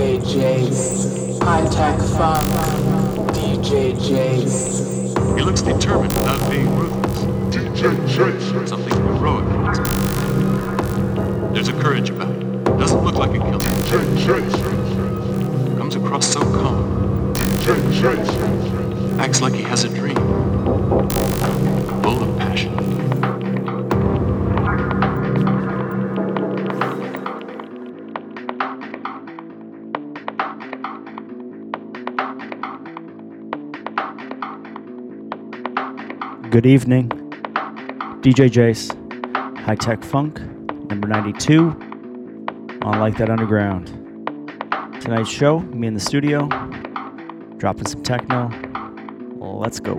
DJ Jace. High tech funk. DJ Jace. He looks determined without being ruthless. DJ Jace. Something heroic in his manner. There's a courage about him. Doesn't look like a killer. DJ Jace. Comes across so calm. DJ Jace. Acts like he has a dream. Full of passion. Good evening. DJ Jace, High Tech Funk, number 92, on Like That Underground. Tonight's show, me in the studio, dropping some techno. Let's go.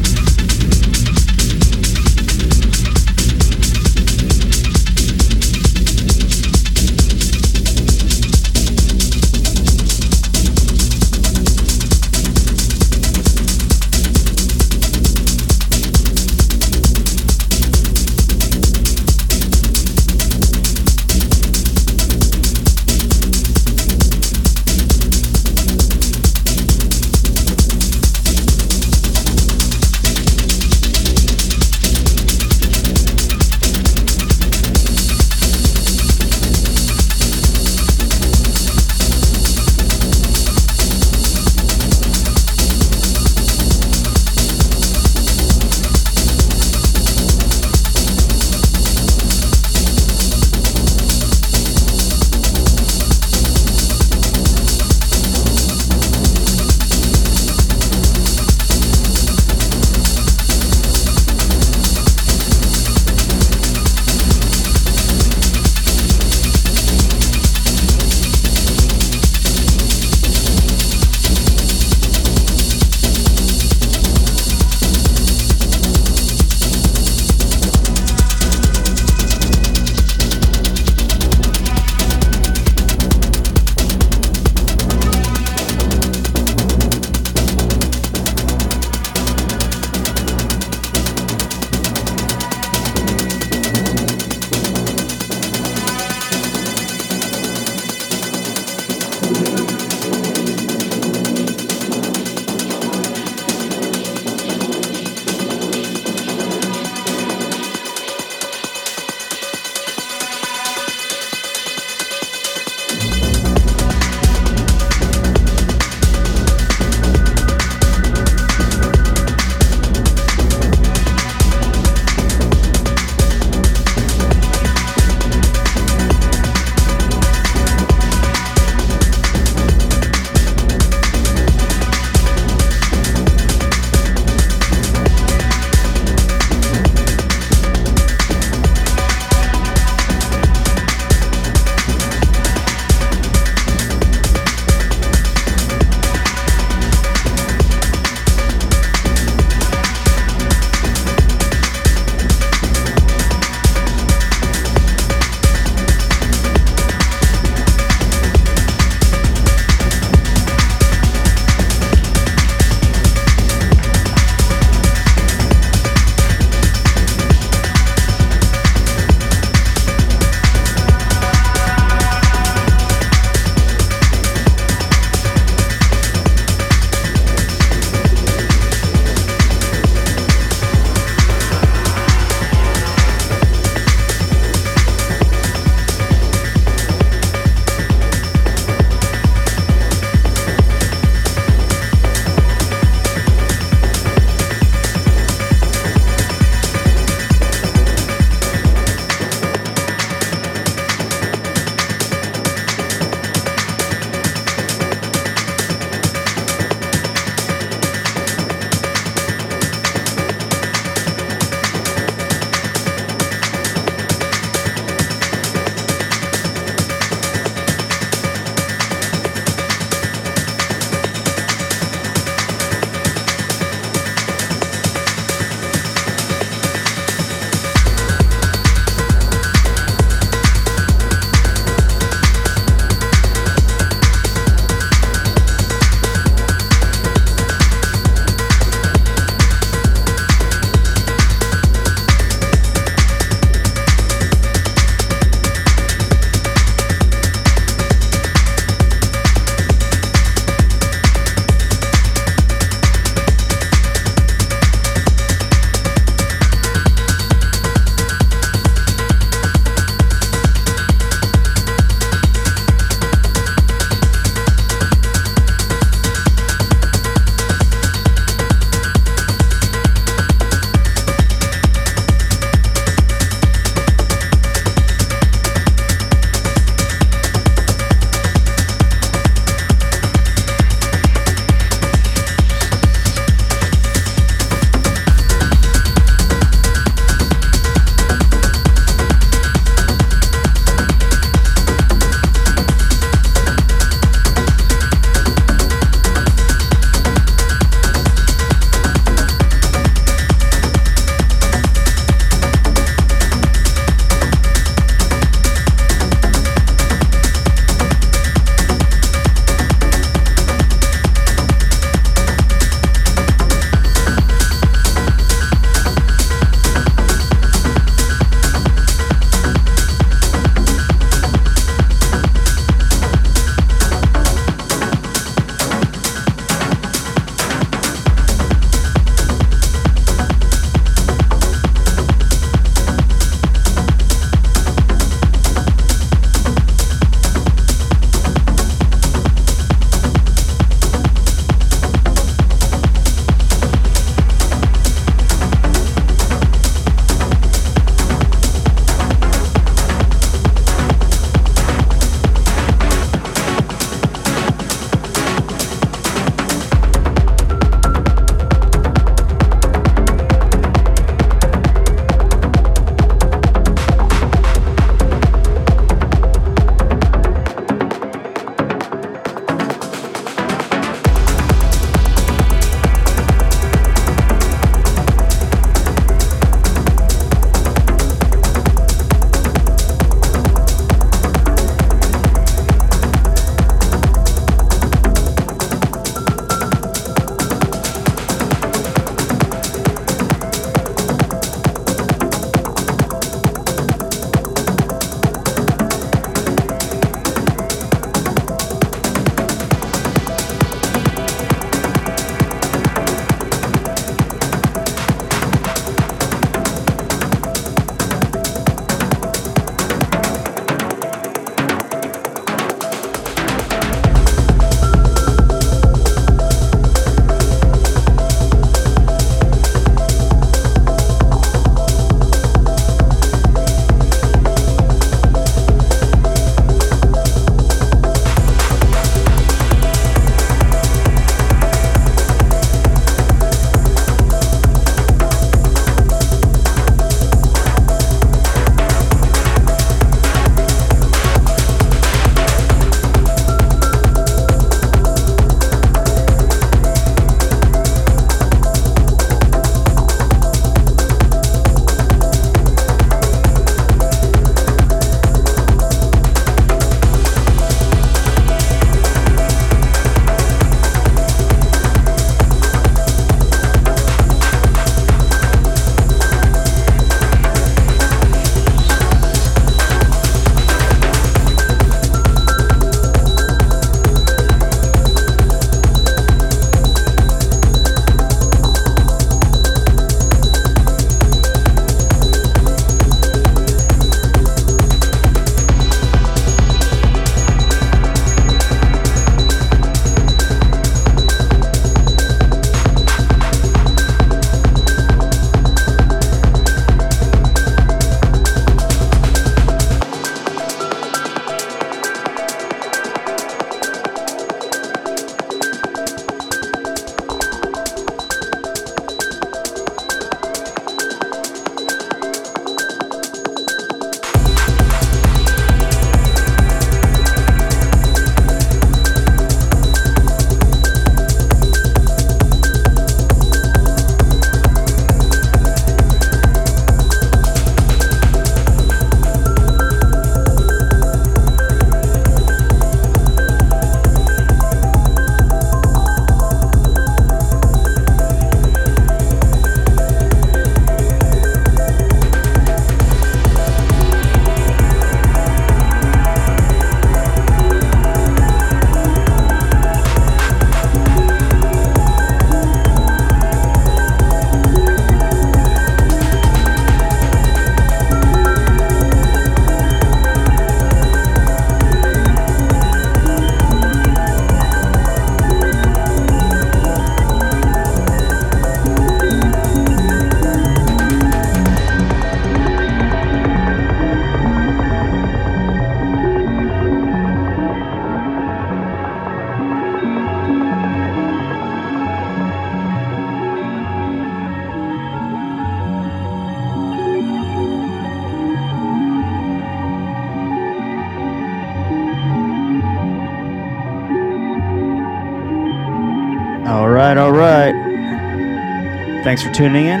Thanks for tuning in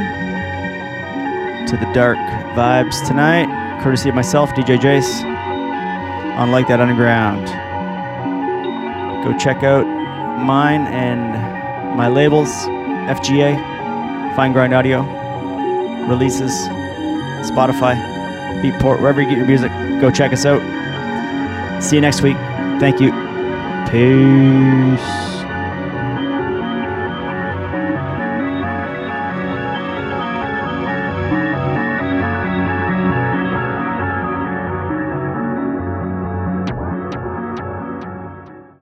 to the dark vibes tonight, courtesy of myself, DJ Jace, on Like That Underground. Go check out mine and my labels, FGA, Fine Grind Audio, releases, Spotify, Beatport, wherever you get your music. Go check us out. See you next week. Thank you. Peace.